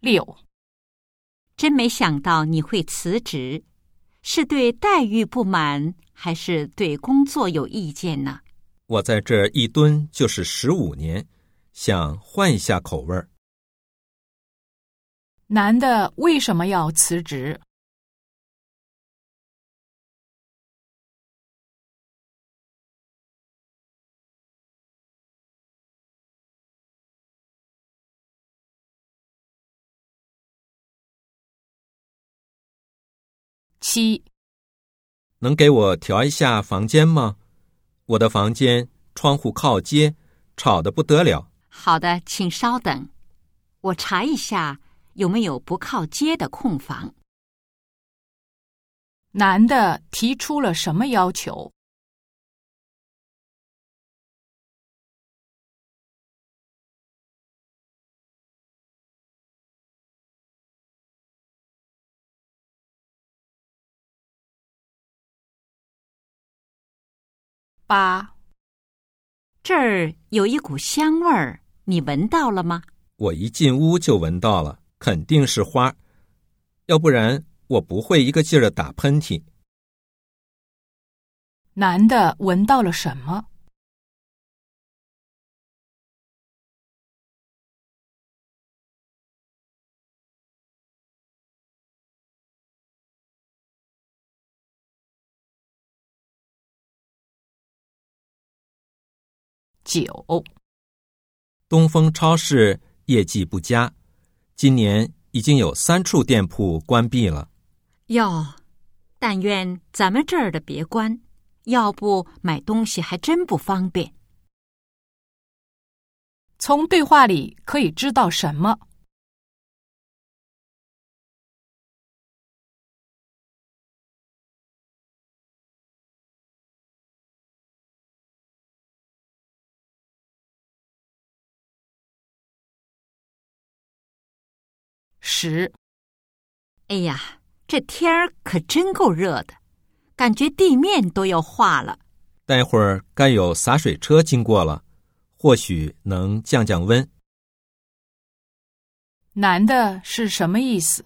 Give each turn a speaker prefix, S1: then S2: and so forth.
S1: 六，
S2: 真没想到你会辞职，是对待遇不满，还是对工作有意见呢？
S3: 我在这一蹲就是十五年，想换一下口味儿。
S1: 男的为什么要辞职？七，
S3: 能给我调一下房间吗？我的房间窗户靠街，吵得不得了。
S2: 好的，请稍等，我查一下有没有不靠街的空房。
S1: 男的提出了什么要求？八，
S2: 这儿有一股香味儿，你闻到了吗？
S3: 我一进屋就闻到了，肯定是花，要不然我不会一个劲儿的打喷嚏。
S1: 男的闻到了什么？九，
S3: 东风超市业绩不佳，今年已经有三处店铺关闭了。
S2: 哟，但愿咱们这儿的别关，要不买东西还真不方便。
S1: 从对话里可以知道什么？十，
S2: 哎呀，这天儿可真够热的，感觉地面都要化了。
S3: 待会儿该有洒水车经过了，或许能降降温。
S1: 男的是什么意思？